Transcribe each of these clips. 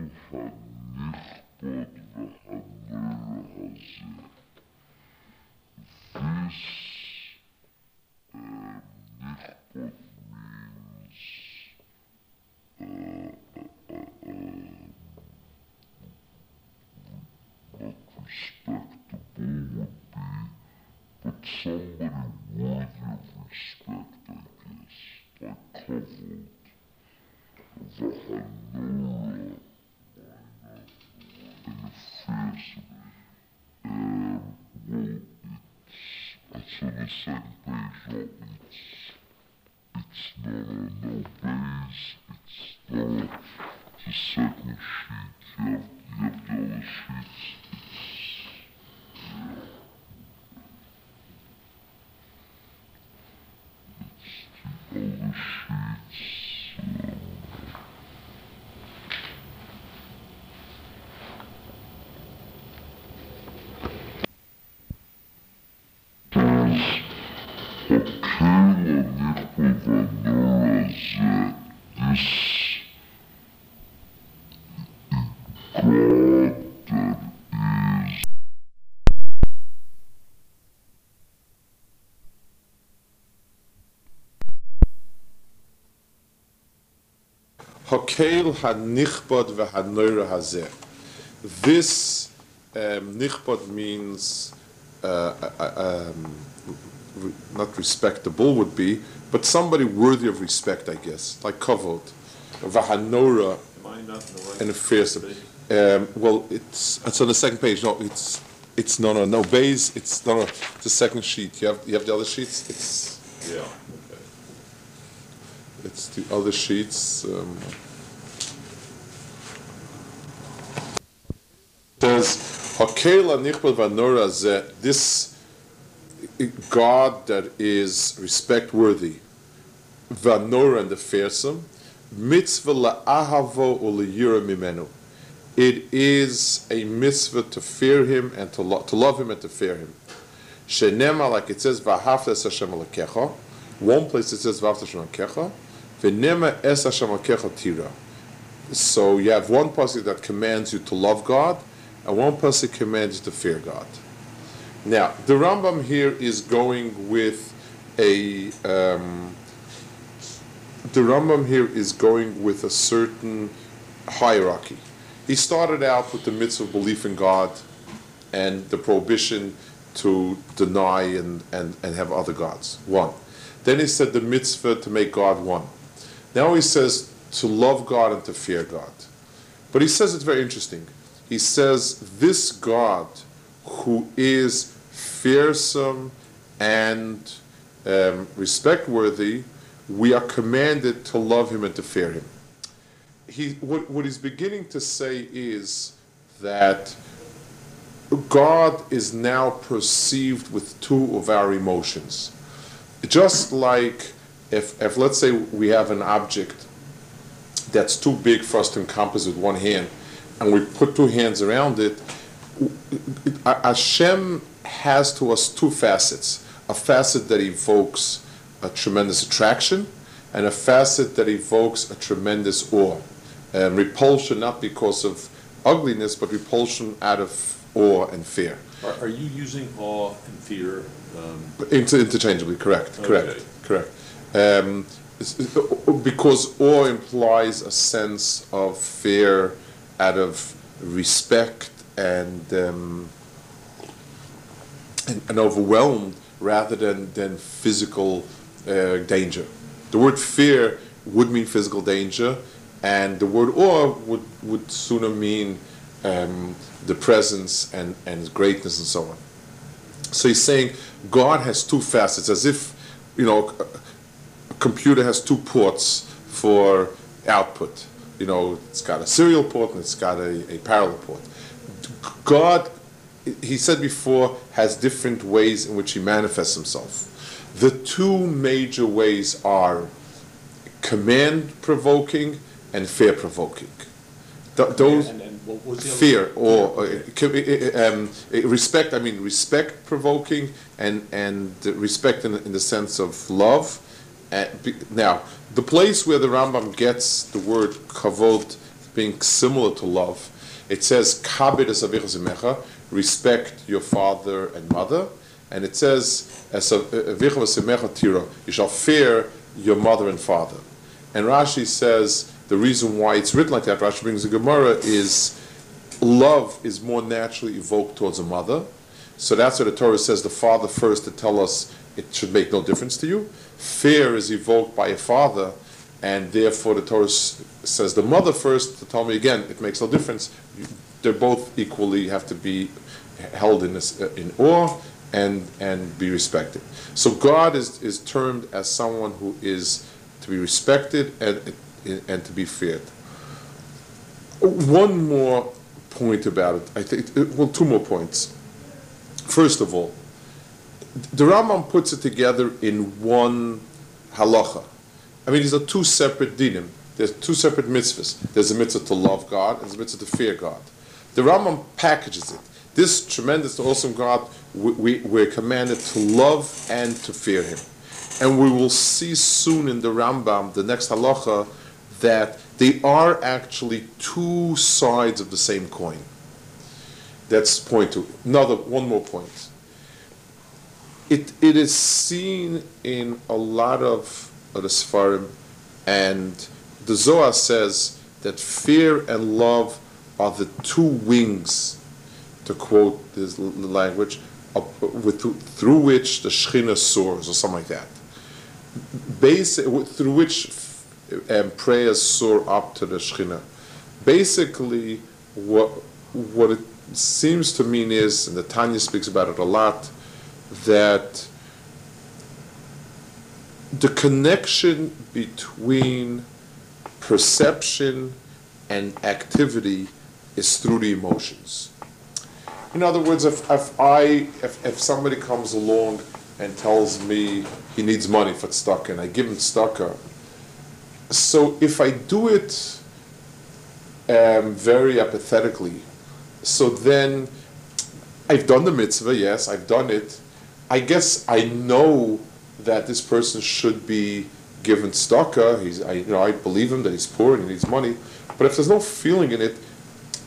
Sachen verloren. 你写的不 Hakel hanichbod v'hanoira hazeh. This um, means uh, uh, um, not respectable would be, but somebody worthy of respect, I guess, like kavod, v'hanora, and a fierce. Um, well, it's it's on the second page. No, it's it's no no no base. It's no no the second sheet. You have you have the other sheets. It's Yeah, the other sheets. Um, says this God that is respect worthy, vanora and the fearsome, mitzvah la'ahavo u'liyira mimenu. It is a mitzvah to fear him and to, lo- to love him and to fear him. Shenema, like it says, v'ahavta es Hashem. One place it says v'ahavta Hashem. So you have one passage that commands you to love God, and one passage commands you to fear God. Now, the Rambam here is going with a. Um, the Rambam here is going with a certain hierarchy. He started out with the mitzvah of belief in God and the prohibition to deny and, and, and have other gods. One. Then he said the mitzvah to make God one. Now he says to love God and to fear God. But he says it's very interesting. He says, This God who is fearsome and um, respect worthy, we are commanded to love him and to fear him. He, what, what he's beginning to say is that God is now perceived with two of our emotions. Just like if, if let's say we have an object that's too big for us to encompass with one hand, and we put two hands around it, Hashem has to us two facets a facet that evokes a tremendous attraction, and a facet that evokes a tremendous awe. And repulsion, not because of ugliness, but repulsion out of awe and fear. Are, are you using awe and fear? Um, Inter- interchangeably, correct, correct, correct. Um, because awe implies a sense of fear out of respect and um, and, and overwhelmed rather than, than physical uh, danger. The word fear would mean physical danger, and the word awe would, would sooner mean um, the presence and, and greatness and so on. So he's saying God has two facets, as if, you know, computer has two ports for output. You know, it's got a serial port and it's got a, a parallel port. God, he said before, has different ways in which he manifests himself. The two major ways are command provoking and fear provoking. Th- those and, and what was the other? fear or uh, um, respect. I mean, respect provoking and and respect in, in the sense of love. Now, the place where the Rambam gets the word kavod being similar to love. It says, "Kabed es zemecha," respect your father and mother, and it says, "Es zemecha tira," you shall fear your mother and father. And Rashi says the reason why it's written like that. Rashi brings the Gemara is love is more naturally evoked towards a mother. So that's what the Torah says the father first to tell us it should make no difference to you. Fear is evoked by a father, and therefore the Torah says the mother first to tell me again it makes no difference. They're both equally have to be held in this, in awe and and be respected. So God is is termed as someone who is to be respected and and to be feared. One more point about it. I think well, two more points. First of all, the Rambam puts it together in one halacha. I mean, these are two separate dinim. There's two separate mitzvahs. There's a mitzvah to love God and there's a mitzvah to fear God. The Rambam packages it. This tremendous, awesome God, we, we, we're commanded to love and to fear Him. And we will see soon in the Rambam, the next halacha, that they are actually two sides of the same coin. That's point two. Another, one more point. It, it is seen in a lot of, the Sfarim, and the Zohar says that fear and love are the two wings, to quote this language, of- with, through which the Shekhinah soars, or something like that. Basic, through which um, prayers soar up to the Shekhinah. Basically, what, what it seems to mean is, and the Tanya speaks about it a lot, that the connection between perception and activity is through the emotions. In other words, if, if I if, if somebody comes along and tells me he needs money for tzedakah and I give him tzedakah, so if I do it um, very apathetically, so then I've done the mitzvah, yes, I've done it. I guess I know that this person should be given tzedakah. Uh, he's, I, you know, I believe him that he's poor and he needs money. But if there's no feeling in it,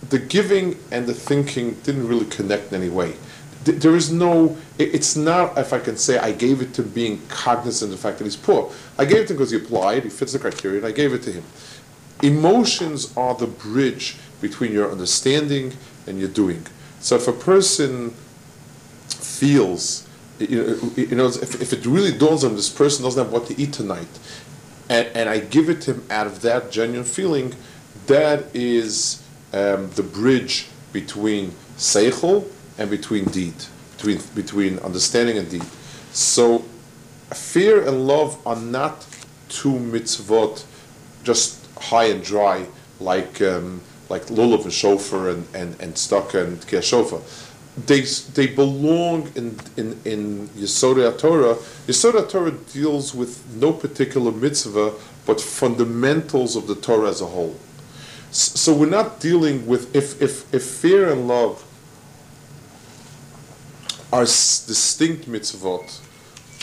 the giving and the thinking didn't really connect in any way. There is no, it's not, if I can say, I gave it to being cognizant of the fact that he's poor. I gave it to him because he applied, he fits the criteria, and I gave it to him. Emotions are the bridge between your understanding and your doing. So if a person feels, you know, if, if it really dawns on this person doesn't have what to eat tonight, and, and I give it him out of that genuine feeling, that is um, the bridge between seichel and between deed, between between understanding and deed. So, fear and love are not two mitzvot, just high and dry, like um, like lulav and shofar and and and sukkah and shofar. They they belong in in in Yesod Torah. Yesod Torah deals with no particular mitzvah, but fundamentals of the Torah as a whole. So we're not dealing with if if if fear and love are distinct mitzvot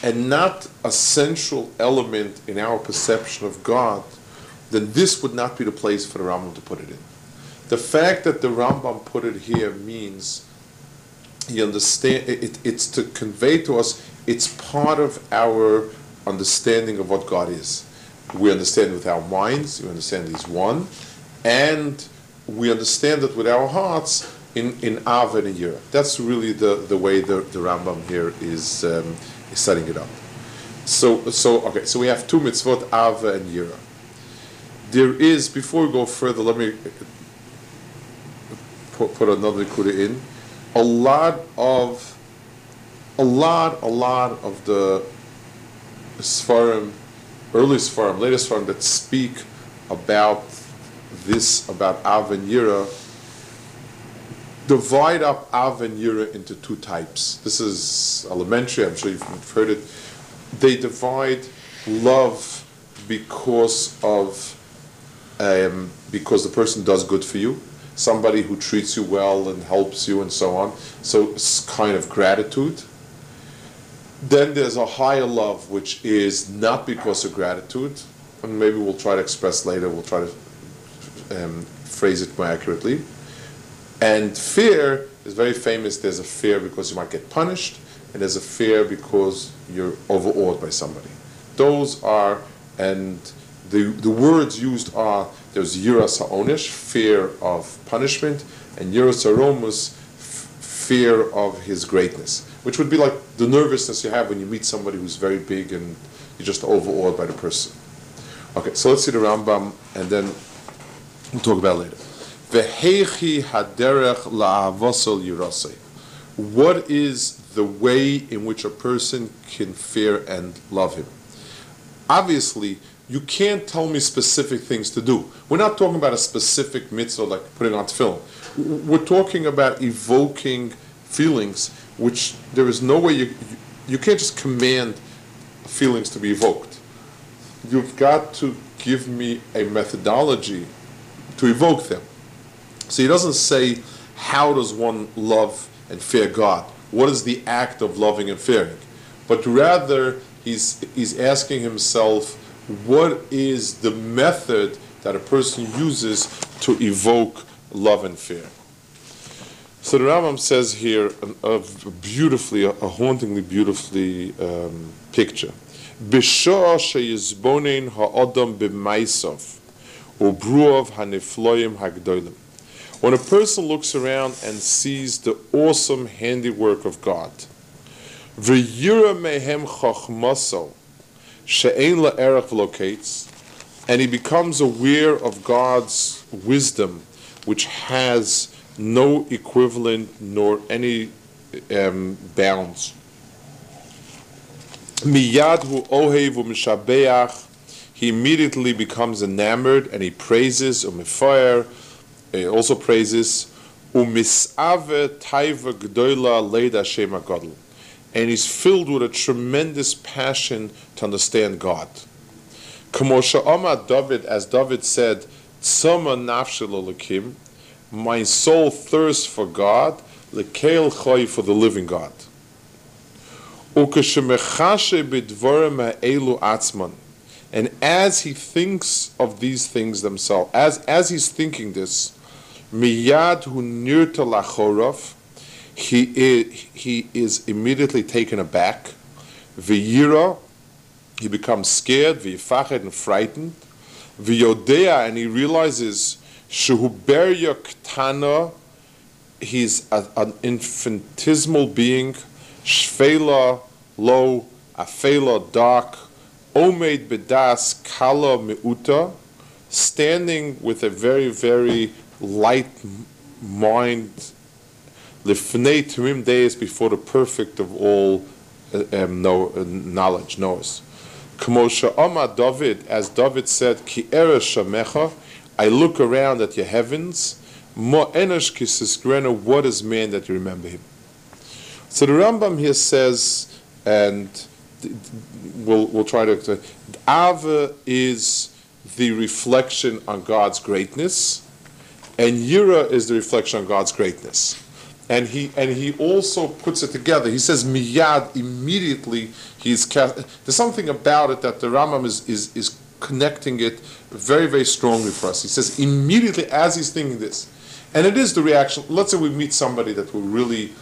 and not a central element in our perception of God, then this would not be the place for the Rambam to put it in. The fact that the Rambam put it here means he understand it, it's to convey to us it's part of our understanding of what God is. We understand with our minds, we understand He's one, and we understand it with our hearts in, in Av and Yira. That's really the, the way the, the Rambam here is, um, is setting it up. So, so okay, so we have two mitzvot, Av and Yira. There is, before we go further, let me put, put another kuda in. A lot of, a lot, a lot of the Sfarim, early Sfarim, latest Sfarim that speak about this, about Av and Yira, divide up Av and Yira into two types. This is elementary, I'm sure you've heard it. They divide love because of um, because the person does good for you, somebody who treats you well and helps you and so on. So it's kind of gratitude. Then there's a higher love, which is not because of gratitude, and maybe we'll try to express later. We'll try to um, phrase it more accurately. And fear is very famous. There's a fear because you might get punished, and there's a fear because you're overawed by somebody. Those are, and the, the words used are there's Yiras Ha'onish, fear of punishment, and Yiras Aromus, fear of his greatness, which would be like the nervousness you have when you meet somebody who's very big and you're just overawed by the person. Okay, so let's see the Rambam, and then we'll talk about later. Vehechi haderech la'avosol yirasei. What is the way in which a person can fear and love him? Obviously, you can't tell me specific things to do. We're not talking about a specific mitzvah like putting on tefillin. We're talking about evoking feelings, which there is no way you you can't just command feelings to be evoked. You've got to give me a methodology to evoke them. So he doesn't say, how does one love and fear God? What is the act of loving and fearing? But rather, he's, he's asking himself, what is the method that a person uses to evoke love and fear? So the Rambam says here a, a beautifully, a, hauntingly beautifully um, picture. B'shoah sheyizbonin ha'odam b'maisov ubruov hanifloim hagdolim. When a person looks around and sees the awesome handiwork of God, v'yira mehem she'ein la'erech v'lokates, and he becomes aware of God's wisdom, which has no equivalent nor any um, bounds. Miyad hu ohev u'mishabeach, he immediately becomes enamored and he praises u'mifire, he eh, also praises um, u'misave taiva gdoila leida shema gadol, and he's filled with a tremendous passion to understand God. Kamosha Omar David, as David said, Tzoma nafshel my soul thirsts for God, lekeil choy for the living God. And as he thinks of these things themselves, as as he's thinking this, miyad hu nirta he is, he is immediately taken aback. V'yira, he becomes scared, v'yifached and frightened. V'yodea, and he realizes shehu ktana, he's a, an infinitesimal being, shvela, low, afela, dark, omed bedas kala meuta, standing with a very, very light mind, lifnei tumim days before the perfect of all um, know, uh, knowledge, knows. Kmosha Oma David, as David said, Ki shamecha, I look around at your heavens, mo enosh kisisgrena, what is man that you remember him? So the Rambam here says, and we'll, we'll try to, Ava is the reflection on God's greatness, and Yira is the reflection on God's greatness and he and he also puts it together. He says miyad immediately. He's cast, there's something about it that the Rambam is, is is connecting it very very strongly for us. He says immediately as he's thinking this, and it is the reaction. Let's say we meet somebody that we're really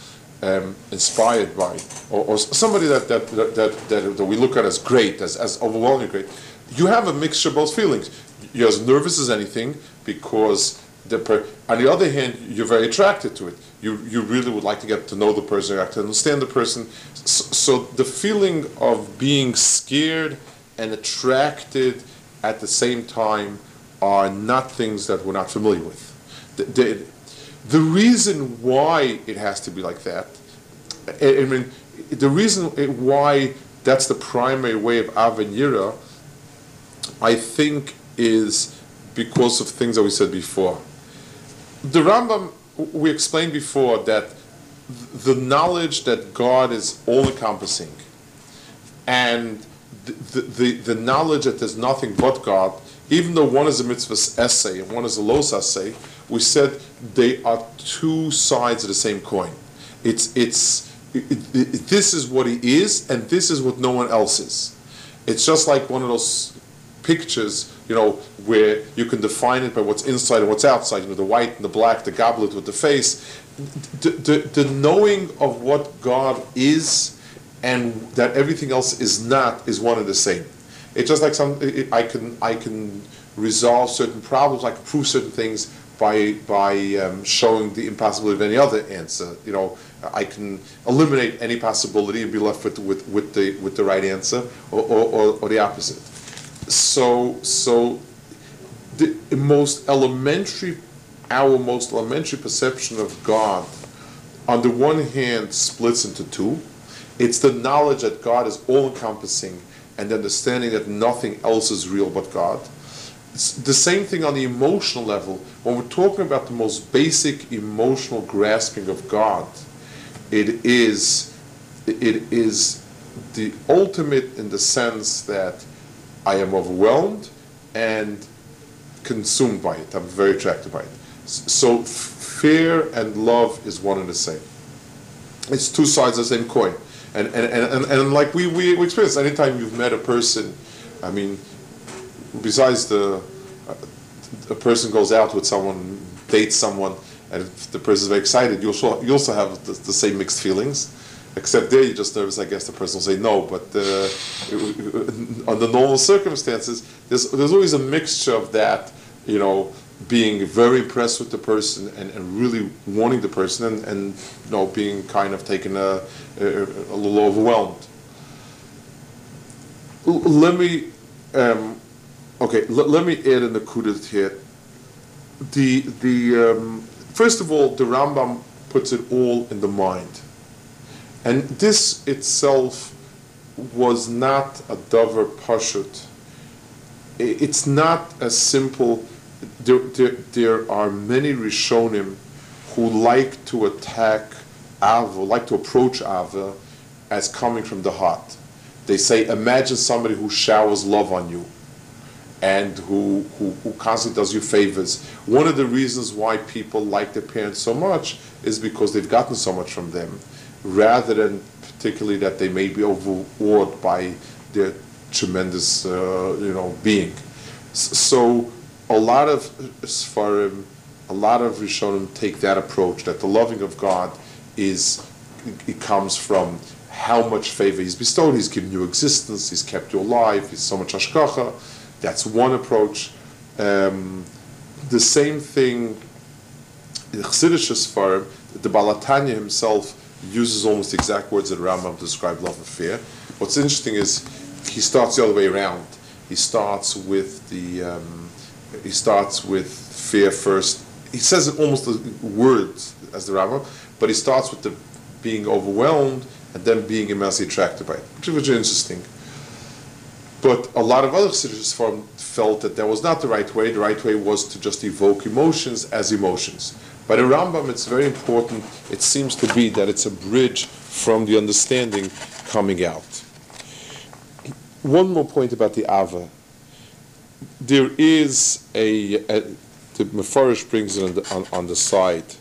um, inspired by, or, or somebody that that, that that, that that we look at as great, as as overwhelmingly great. You have a mixture of both feelings. You're as nervous as anything because the per- on the other hand, you're very attracted to it you, you really would like to get to know the person, you to understand the person. So, so, the feeling of being scared and attracted at the same time are not things that we're not familiar with. The, the, the reason why it has to be like that, I, I mean, the reason why that's the primary way of Avanira, I think, is because of things that we said before. The Rambam we explained before that the knowledge that God is all encompassing and the, the, the, knowledge that there's nothing but God, even though one is a mitzvah asei and one is a lo sa'asei, we said they are two sides of the same coin. It's, it's, it, it, this is what he is, and this is what no one else is. It's just like one of those pictures you know, where you can define it by what's inside and what's outside, you know, the white and the black, the goblet with the face. The, the, the knowing of what God is and that everything else is not is one and the same. It's just like some, it, I can, I can resolve certain problems, I can prove certain things by, by um, showing the impossibility of any other answer. You know, I can eliminate any possibility and be left with, with, with, the, with the right answer or, or, or, or the opposite. So, so the most elementary, our most elementary perception of God, on the one hand, splits into two. It's the knowledge that God is all encompassing and understanding that nothing else is real but God. It's the same thing on the emotional level. When we're talking about the most basic emotional grasping of God, it is it is the ultimate in the sense that I am overwhelmed and consumed by it. I'm very attracted by it. So fear and love is one and the same. It's two sides of the same coin. And, and, and, and, and like we, we experience, anytime you've met a person, I mean, besides the, uh, a person goes out with someone, dates someone, and if the person is very excited, you also, you also have the, the same mixed feelings. Except there, you're just nervous. I guess the person will say no. But uh, under normal circumstances, there's there's always a mixture of that. You know, being very impressed with the person and, and really wanting the person, and, and you know, being kind of taken a, a, a little overwhelmed. L- let me, um, okay. L- let me add in the kudit here. The the um, first of all, the Rambam puts it all in the mind. And this itself was not a dover pashut. It's not as simple. There, there, there are many Rishonim who like to attack Ava, like to approach Ava as coming from the heart. They say, imagine somebody who showers love on you and who, who, who constantly does you favors. One of the reasons why people like their parents so much is because they've gotten so much from them rather than particularly that they may be overawed by their tremendous, uh, you know, being. So a lot of Sfarim, a lot of Rishonim take that approach that the loving of God is, it comes from how much favor He's bestowed. He's given you existence. He's kept you alive. He's so much hashgacha. That's one approach. Um, the same thing in Chassidish Sfarim, the Balatanya himself uses almost the exact words that Rambam described love and fear. What's interesting is he starts the other way around. He starts with the um, he starts with fear first. He says it almost the words as the Rambam, but he starts with the being overwhelmed and then being immensely attracted by it, which is interesting. But a lot of other Chassidish felt that that was not the right way. The right way was to just evoke emotions as emotions. But in Rambam, it's very important, it seems to be that it's a bridge from the understanding coming out. One more point about the Ava. There is a, a the Mefarish brings it on the, on, on the side.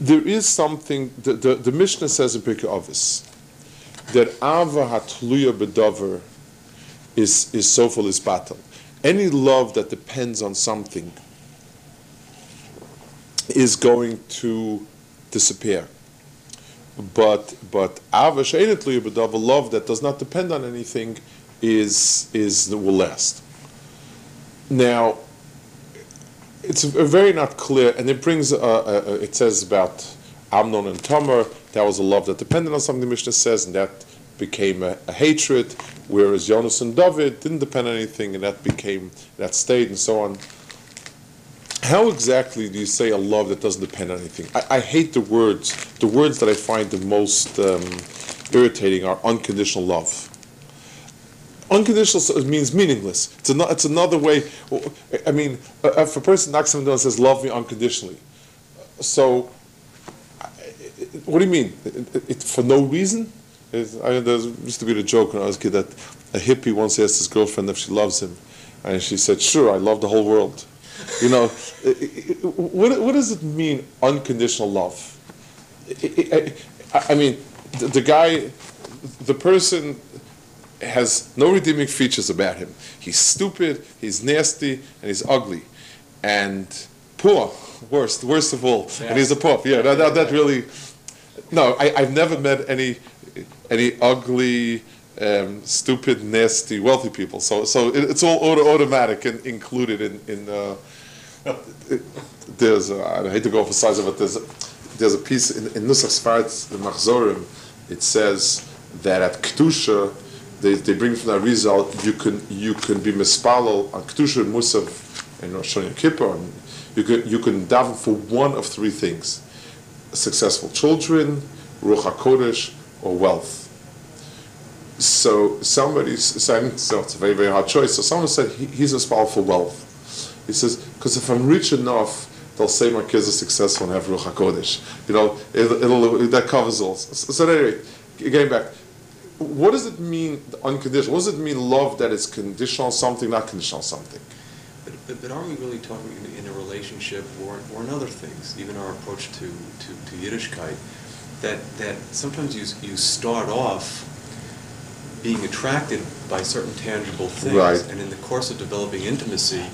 There is something, the, the, the Mishnah says in Pirkei Avos, that Ava Hatluya Bedover is, is Sofal is battle. Any love that depends on something is going to disappear. But but a love that does not depend on anything, is is will last. Now, it's very not clear, and it brings. Uh, uh, it says about Amnon and Tamar. That was a love that depended on something. The Mishnah says, and that became a, a hatred. Whereas Jonas and David didn't depend on anything, and that became that stayed, and so on. How exactly do you say a love that doesn't depend on anything? I, I hate the words. The words that I find the most um, irritating are unconditional love. Unconditional means meaningless. It's, an, it's another way. I mean, if a person knocks someone down and says, "Love me unconditionally," so what do you mean? It, it, for no reason? I, there used to be the joke when I was a kid that a hippie once asked his girlfriend if she loves him, and she said, "Sure, I love the whole world." You know, what, what does it mean, unconditional love? I, I mean, the, the guy, the person, has no redeeming features about him. He's stupid, he's nasty, and he's ugly. And poor, worst, worst of all. And he's a poor. Yeah, that, that, that really. No, I, I've never met any any ugly, um, stupid, nasty, wealthy people. So, so it, it's all auto, automatic and included in. in uh, there's, uh, I hate to go for size of it. There's, a, there's a piece in, in Nusach Sfarat, the Machzorim. It says that at Kedusha, they, they bring from that result you can you can be mispalel on Kedusha and Musav and Rosh Kippur. And you can you can daven for one of three things: successful children, Ruach Hakodesh, or wealth. So somebody, saying, so it's a very, very hard choice. So someone said he, he's responsible for wealth. He says, because if I'm rich enough, they'll say my kids are successful and have Ruach HaKodesh. You know, it'll, it'll, that covers all. So, so anyway, getting back, what does it mean, unconditional? What does it mean love that is conditional on something, not conditional on something? But, but, but aren't we really talking in, in a relationship or, or in other things, even our approach to, to, to Yiddishkeit, that, that sometimes you, you start off being attracted by certain tangible things. Right. And in the course of developing intimacy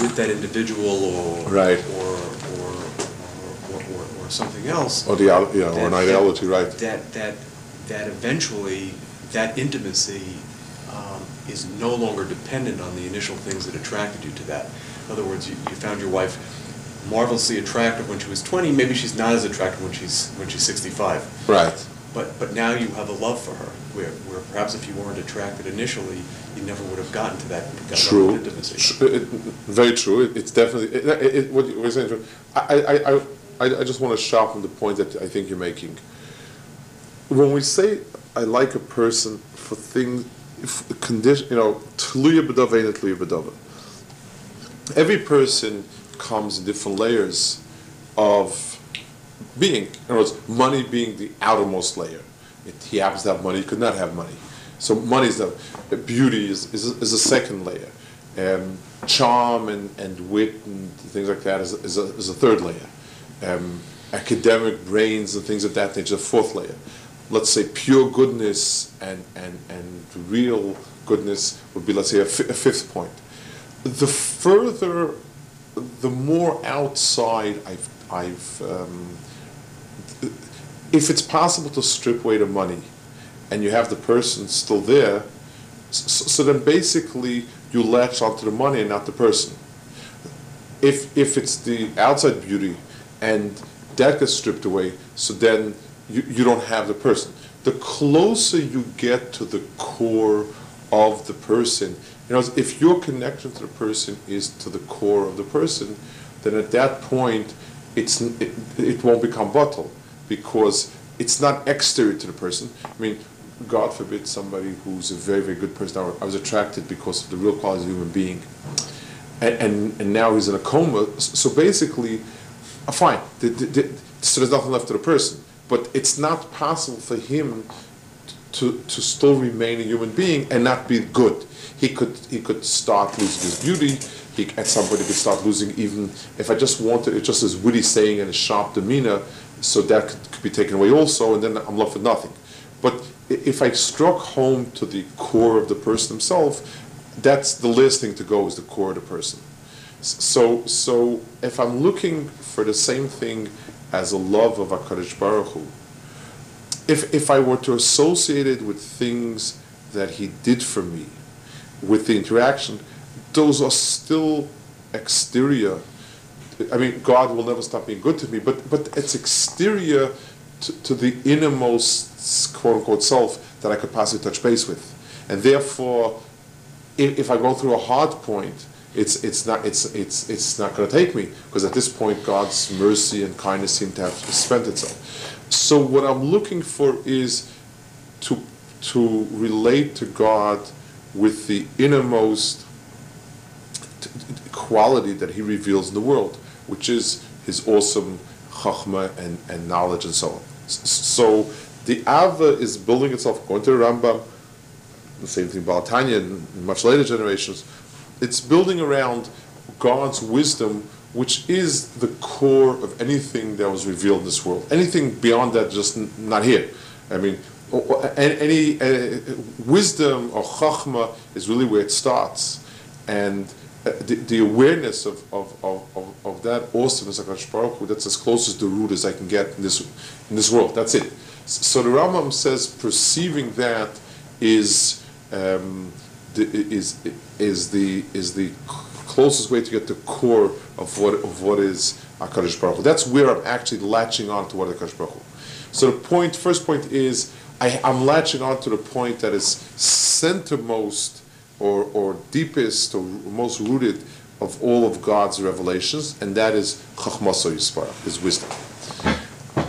with that individual or, Right. or, or, or, or, or, something else. Or the, you know, or an that- ideology, right? That, that, that eventually, that intimacy um, is no longer dependent on the initial things that attracted you to that. In other words, you, you found your wife marvelously attractive when she was 20, maybe she's not as attractive when she's, when she's 65. Right. But, but now you have a love for her, where, where perhaps if you weren't attracted initially, you never would have gotten to that, that level True. of intimacy. Tr- uh, it- Very true. It- It's definitely, it- it- what you're saying. I, I, I, I just want to sharpen the point that I think you're making. When we say I like a person for things, if condition, you know, tluya b'dava ain't tluya b'dava. Every person comes in different layers of being. In other words, money being the outermost layer. It, he happens to have money, he could not have money. So money is the beauty is, is, is a second layer. Um, charm and, and wit and things like that is, is, a, is a third layer. Um, academic brains and things of that nature, a fourth layer. Let's say pure goodness and, and, and real goodness would be, let's say, a, fifth point. The further, the more outside I've, I've um, if it's possible to strip away the money and you have the person still there, so, so then basically you latch onto the money and not the person. If, if it's the outside beauty and that gets stripped away, so then you, you don't have the person. The closer you get to the core of the person, you know, if your connection to the person is to the core of the person, then at that point, it's, it, it won't become bottle because it's not exterior to the person. I mean, God forbid somebody who's a very, very good person. I was- attracted because of the real quality of a human being. And, and, and now he's in a coma. So basically, uh, fine, the, the, the, so there's nothing left to the person. But it's not possible for him to, to still remain a human being and not be good. He could, he could start losing his beauty. He, at some point, he could start losing even, if I just wanted, it, just his witty saying and sharp demeanor, so that could, could be taken away also, and then I'm left with nothing. But if I struck home to the core of the person himself, that's the last thing to go is the core of the person. So, so if I'm looking for the same thing as a love of HaKadosh Baruch Hu, if, if I were to associate it with things that he did for me, with the interaction, those are still exterior. I mean, God will never stop being good to me, but, but it's exterior to, to the innermost quote unquote self that I could possibly touch base with. And therefore, if, if I go through a hard point, it's, it's not, it's, it's, it's not going to take me, because at this point, God's mercy and kindness seem to have spent itself. So what I'm looking for is to, to relate to God with the innermost quality that he reveals in the world, which is his awesome chachma and, and knowledge and so on. So the Ava is building itself, according to the Rambam, the same thing about Tanya in much later generations, it's building around God's wisdom, which is the core of anything that was revealed in this world. Anything beyond that, just n- not here. I mean, or any uh, wisdom or chachma is really where it starts, and the, the awareness of, of, of, of, of that awesomeness of Hakadosh Baruch Hu, that's as close as the root as I can get in this in this world. That's it. So the Rambam says perceiving that is um, the, is is the is the closest way to get the core of what of what is Hakadosh Baruch Hu. That's where I'm actually latching on to what Hakadosh Baruch Hu. So the point, first point is I, I'm latching on to the point that is centermost or, or deepest or most rooted of all of God's revelations, and that is Chachmaso Yisbarach, is wisdom.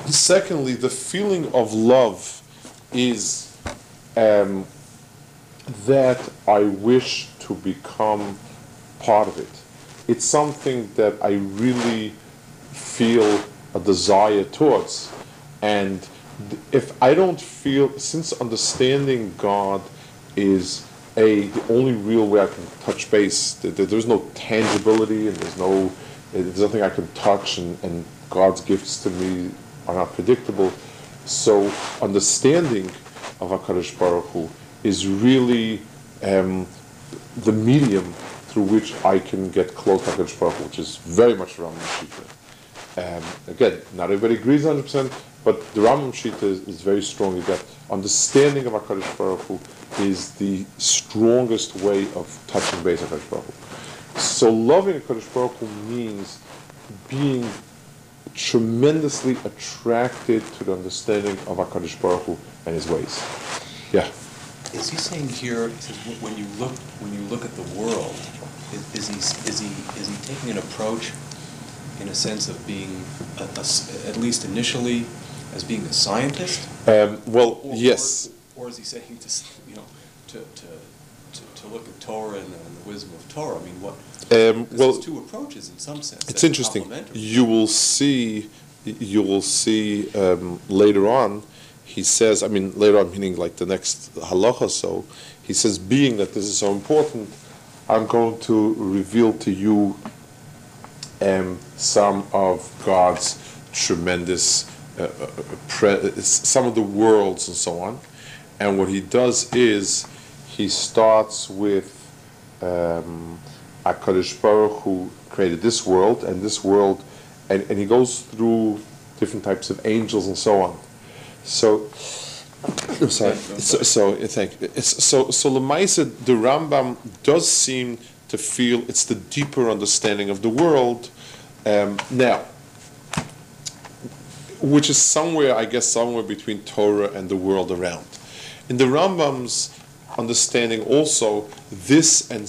Secondly, the feeling of love is um, that I wish to become part of it. It's something that I really feel a desire towards. And if I don't feel, since understanding God is a the only real way I can touch base, th- th- there's no tangibility and there's no, there's nothing I can touch, and, and God's gifts to me are not predictable. So understanding of HaKadosh Baruch Hu is really um, the medium through which I can get close to HaKadosh Baruch Hu, which is very much Rambam Shita. Um, again, not everybody agrees 100%, but the Rambam Shita is, is very strongly that understanding of HaKadosh Baruch Hu is the strongest way of touching base with HaKadosh Baruch Hu. So loving HaKadosh Baruch Hu means being tremendously attracted to the understanding of HaKadosh Baruch Hu and his ways. Yeah. Is he saying here, he says, when you look, when you look at the world, is, is he, is he, is he taking an approach in a sense of being, a- a at least initially, as being a scientist? Um, well, Or- or- yes. Or is he saying to, s- you know, to, to, to, to look at Torah and the and the wisdom of Torah? I mean, what, Um, well, there's two approaches in some sense. It's interesting. You will see, you will see um, later on. He says, I mean, later on, meaning like the next halacha. So he says, being that this is so important, I'm going to reveal to you um, some of God's tremendous, uh, uh, pre- some of the worlds and so on. And what he does is he starts with um, HaKadosh Baruch Hu created this world and this world, and, and he goes through different types of angels and so on. So, I'm sorry. So, so thank you. So, so Lemaisa, the Rambam does seem to feel it's the deeper understanding of the world. Um, now, which is somewhere, I guess, somewhere between Torah and the world around. In the Rambam's understanding, also, this and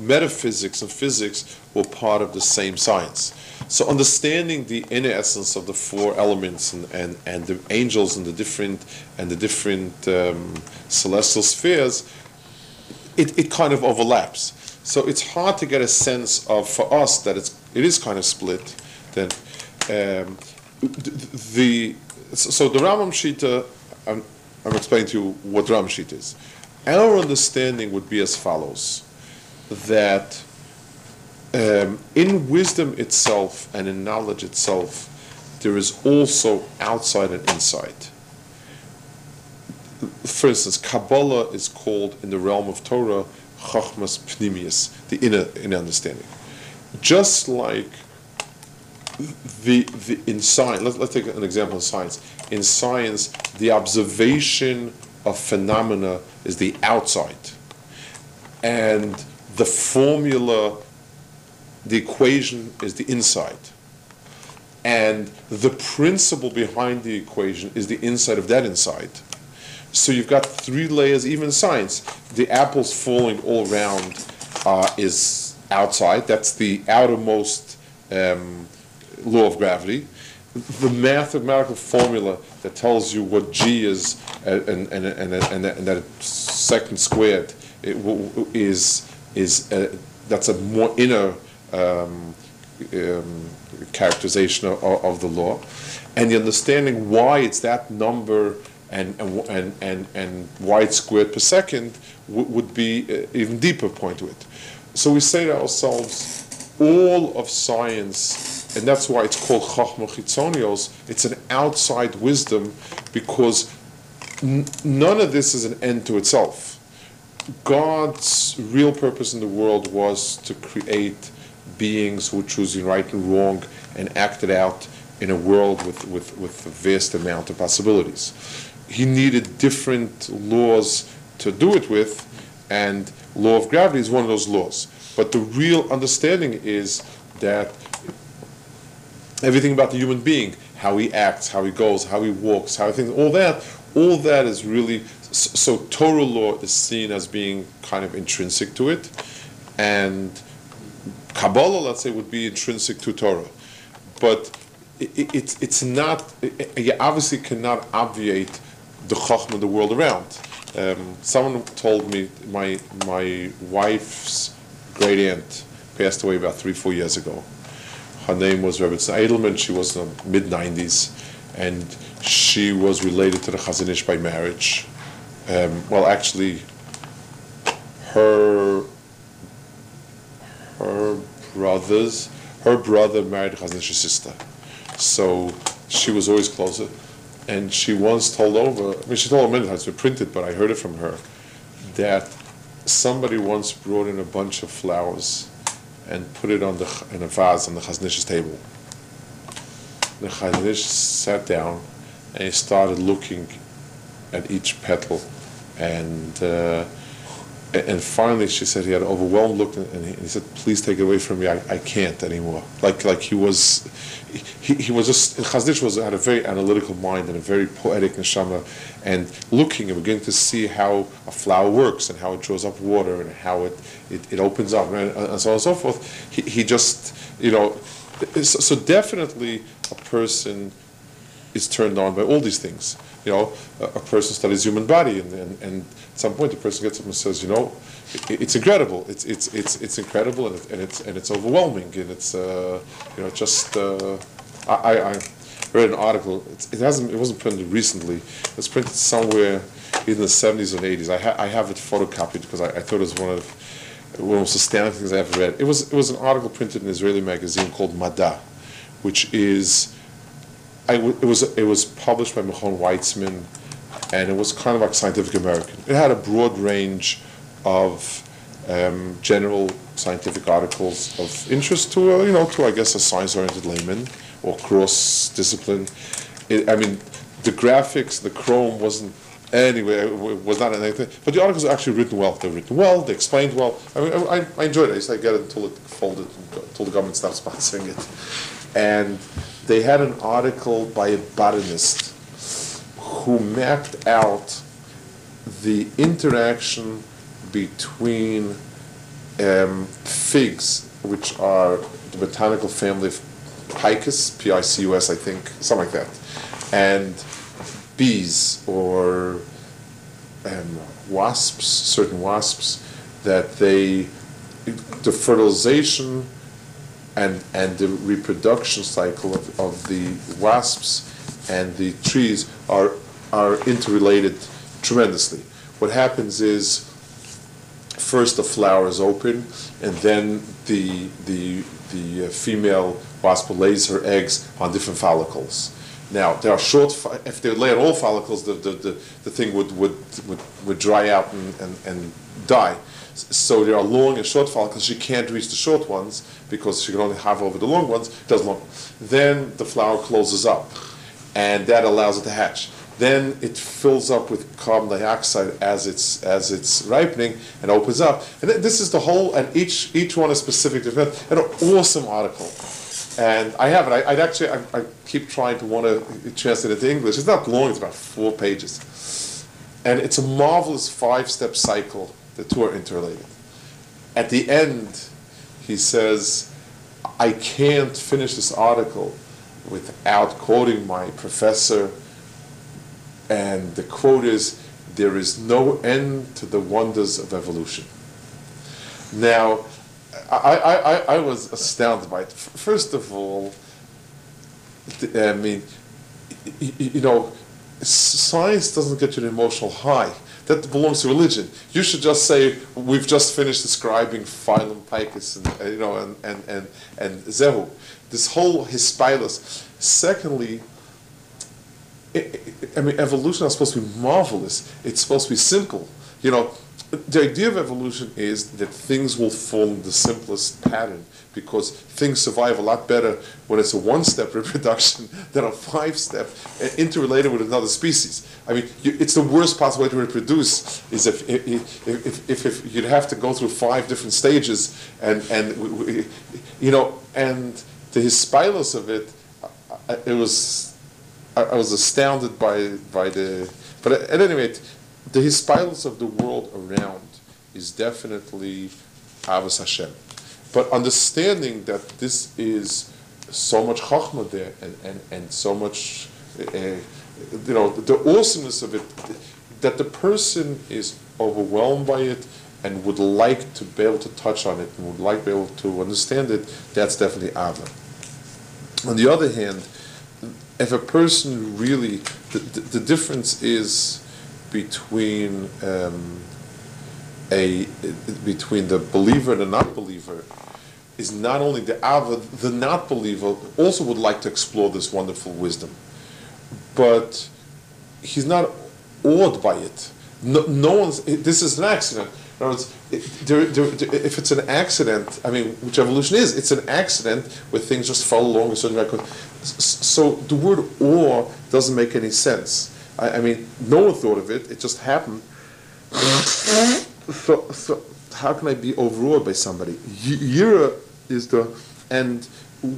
metaphysics and physics were part of the same science. So, understanding the inner essence of the four elements and, and, and the angels and the different and the different um, celestial spheres, it, it kind of overlaps. So it's hard to get a sense of for us that it's it is kind of split. Then um, the so the Rambam Shita, I'm, I'm explaining to you what Rambam Shita is. Our understanding would be as follows: that um, in wisdom itself and in knowledge itself, there is also outside and inside. For instance, Kabbalah is called in the realm of Torah Chachmas Pnimius, the inner, inner understanding. Just like the, the in science, let's, let's take an example in science. In science, the observation of phenomena is the outside, and the formula, the equation is the inside. And the principle behind the equation is the inside of that inside. So you've got three layers, even science. The apples falling all around uh, is outside. That's the outermost um, law of gravity. The mathematical formula that tells you what g is and, and, and, and, and that second squared is is uh, that's a more inner um, um, characterization of, of the law, and the understanding why it's that number and and and and, it's squared per second would be uh, even deeper point to it. So we say to ourselves, all of science, and that's why it's called Chachma. It's an outside wisdom because none of this is an end to itself. God's real purpose in the world was to create beings who were choosing right and wrong and acted out in a world with, with, with a vast amount of possibilities. He needed different laws to do it with, and law of gravity is one of those laws. But the real understanding is that everything about the human being, how he acts, how he goes, how he walks, how he thinks, all that, all that is really so Torah law is seen as being kind of intrinsic to it, and Kabbalah, let's say, would be intrinsic to Torah, but it, it's it's not. you obviously cannot obviate the chachma, the world around. Um, someone told me my my wife's great aunt passed away about three four years ago. Her name was Rebbetzin Edelman. She was in the mid 90s, and she was related to the Chazon Ish by marriage. Um, well, actually, her her brothers, her brother married Chazon Ish's sister, so she was always closer. And she once told over, I mean, she told many times, we printed, but I heard it from her, that somebody once brought in a bunch of flowers and put it on the in a vase on the Chazon Ish's table. The Chazanish sat down and he started looking at each petal, and uh, and finally she said he had an overwhelmed look, and he, and he said, "Please take it away from me. I, I can't anymore." Like like he was, he, he was just Chazon Ish was had a very analytical mind and a very poetic neshama, and looking and beginning to see how a flower works and how it draws up water and how it it, it opens up and, and so on and so forth. He, he just you know, so, so definitely a person is turned on by all these things. You know, a, a person studies human body, and, and, and at some point the person gets up and says, you know, it, it's incredible. It's it's it's it's incredible, and, it, and it's and it's overwhelming, and it's uh, you know just. Uh, I, I read an article. It hasn't. It wasn't printed recently. It was printed somewhere in the seventies or eighties. I, ha, I have it photocopied because I, I thought it was one of one of the most astounding things I ever read. It was it was an article printed in an Israeli magazine called Mada, which is I w- it was it was published by Mechon Weizmann, and it was kind of like Scientific American. It had a broad range of um, general scientific articles of interest to a, you know to I guess a science-oriented layman or cross-discipline. I mean, the graphics, the Chrome wasn't anyway it was not anything, but the articles are actually written well. They're written well. They explained well. I mean, I, I enjoyed it. I used to get it until it folded, until the government stopped sponsoring it, and they had an article by a botanist who mapped out the interaction between um, figs, which are the botanical family of Picus, P-I-C-U-S, I think, something like that, and bees or um, wasps, certain wasps, that they, the fertilization and, and the reproduction cycle of, of the wasps and the trees are, are interrelated tremendously. What happens is first the flower is open and then the, the, the uh, female wasp lays her eggs on different follicles. Now, there are short, if they lay on all follicles, the, the, the, the thing would, would, would, would dry out and, and, and die. So there are long and short follicles. She can't reach the short ones because she can only have over the long ones. Does long. Then the flower closes up, and that allows it to hatch. Then it fills up with carbon dioxide as it's as it's ripening and opens up. And this is the whole. And each each one is specific to it. An awesome article. And I have it. I, would actually, I, I, keep trying to want to translate it to English. It's not long. It's about four pages, and it's a marvelous five-step cycle the two are interrelated. At the end, he says, I can't finish this article without quoting my professor. And the quote is, There is no end to the wonders of evolution. Now, I, I, I was astounded by it. First of all, I mean, you know, science doesn't get you an emotional high that belongs to religion. You should just say, we've just finished describing phylum Picus and, uh, you know, and, and, and, and Zehu. This whole Hispilus. Secondly, I, I- I mean, evolution is supposed to be marvelous. It's supposed to be simple. You know, the idea of evolution is that things will follow the simplest pattern because things survive a lot better when it's a one-step reproduction than a five-step uh, interrelated with another species. I mean, you, it's the worst possible way to reproduce is if if, if, if, if you'd have to go through five different stages and and we, you know and the hispilos of it, I- I- it was I, I was astounded by by the. But at any rate, the hispilos of the world around is definitely Avos Hashem. But understanding that this is so much chachma there and, and, and so much, uh, you know, the awesomeness of it, that the person is overwhelmed by it and would like to be able to touch on it and would like to be able to understand it, that's definitely Ava. On the other hand, if a person really, the, the, the difference is between um, a between the believer and the not believer is not only the ava, the not believer also would like to explore this wonderful wisdom, but he's not awed by it. No, no one's. This is an accident. In other words, it, there, there, there- if it's an accident, I mean, which evolution is, it's an accident where things just follow along a certain record. So the word awe doesn't make any sense. I, I mean, no one thought of it. It just happened. So, so how can I be overawed by somebody? Yira is the, and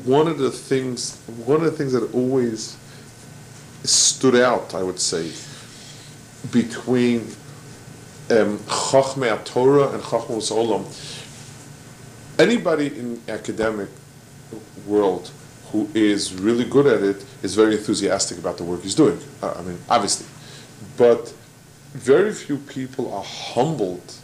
one of the things, one of the things that always stood out, I would say, between um, Chachmei Torah and Chachmos Olam. Anybody in academic world who is really good at it is very enthusiastic about the work he's doing. Uh, I mean, obviously, but very few people are humbled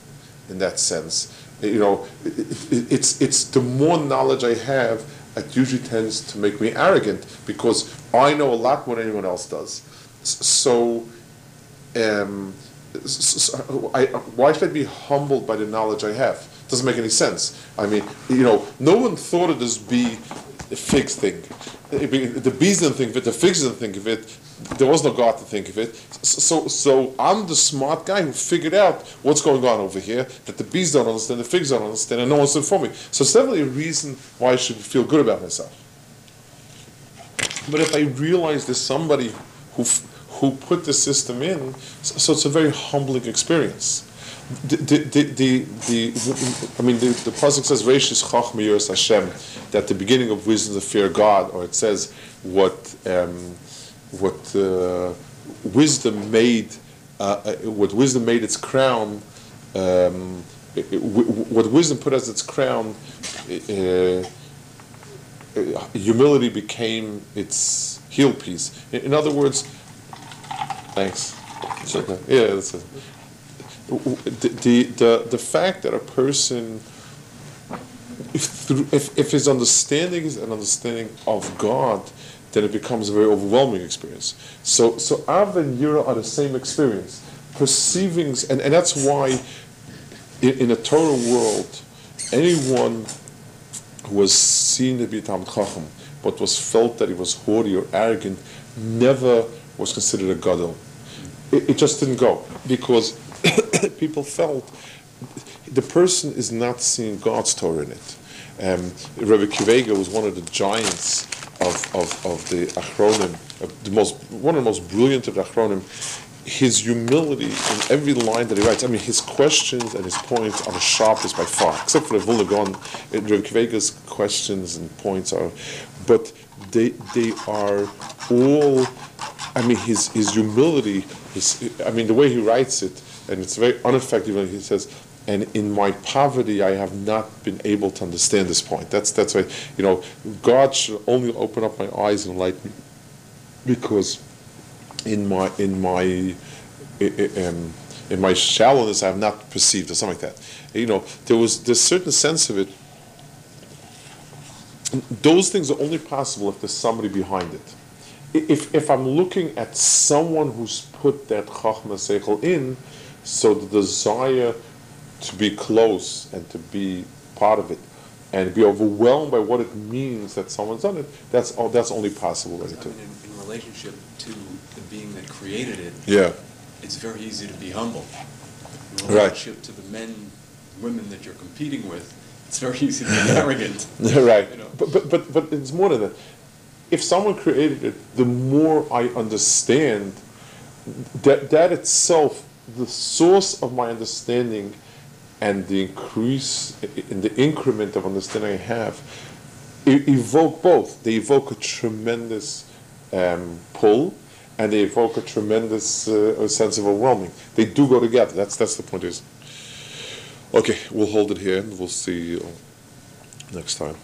in that sense. You know, it, it, it's it's the more knowledge I have, it usually tends to make me arrogant because I know a lot more than anyone else does. So um, s- s- I, why should I be humbled by the knowledge I have? Doesn't make any sense. I mean, you know, no one thought of this bee figs thing. The bees didn't think of it. The figs didn't think of it. There was no God to think of it. So, so I'm the smart guy who figured out what's going on over here that the bees don't understand, the figs don't understand, and no one's informing me. So it's definitely a reason why I should feel good about myself. But if I realize there's somebody who who put the system in, so, so it's a very humbling experience. The, the, the, the, I mean, the, the pasuk says, "Reishis chachma yiras Hashem," that the beginning of wisdom is the fear of God, or it says what um, what uh, wisdom made uh, uh, what wisdom made its crown. Um, it- it- w- w- what wisdom put as its crown. Uh, uh, humility became its heel piece. In, in other words, thanks. Okay. Yeah, that's it. The, the, the, the fact that a person, if, if, if his understanding is an understanding of God, then it becomes a very overwhelming experience. So, so Av and Yira are the same experience. Perceiving, and, and that's why in, in a Torah world, anyone who was seen to be Talmid Chacham, but was felt that he was haughty or arrogant, never was considered a gadol. It, it just didn't go because people felt the person is not seeing God's Torah in it. Um, Rabbi Akiva Eiger was one of the giants of, of, of the Achronim, of the most, one of the most brilliant of the Achronim. His humility in every line that he writes, I mean, his questions and his points are the sharpest by far, except for the uh, Rabbi Akiva Eiger's questions and points are, but they, they are all, I mean, his, his humility, his, I mean, the way he writes it, and it's very ineffective when he says, and in my poverty I have not been able to understand this point. That's that's why you know God should only open up my eyes and enlighten me, because in my in my um, in my shallowness I have not perceived or something like that. You know there was this certain sense of it. Those things are only possible if there's somebody behind it. If if I'm looking at someone who's put that chachma seichel in, so the desire to be close and to be part of it and be overwhelmed by what it means that someone's done it, that's, all- that's only possible. I mean, in, in relationship to the being that created it, Yeah, it's very easy to be humble. In Right. relationship to the men, women that you're competing with, it's very easy to be arrogant. right. You know. But, but, but, but it's more than that. If someone created it, the more I understand that, that itself, the source of my understanding and the increase in the increment of understanding I have evoke both. They evoke a tremendous um, pull and they evoke a tremendous uh, sense of overwhelming. They do go together. That's, that's the point is. Okay, we'll hold it here and we'll see you next time.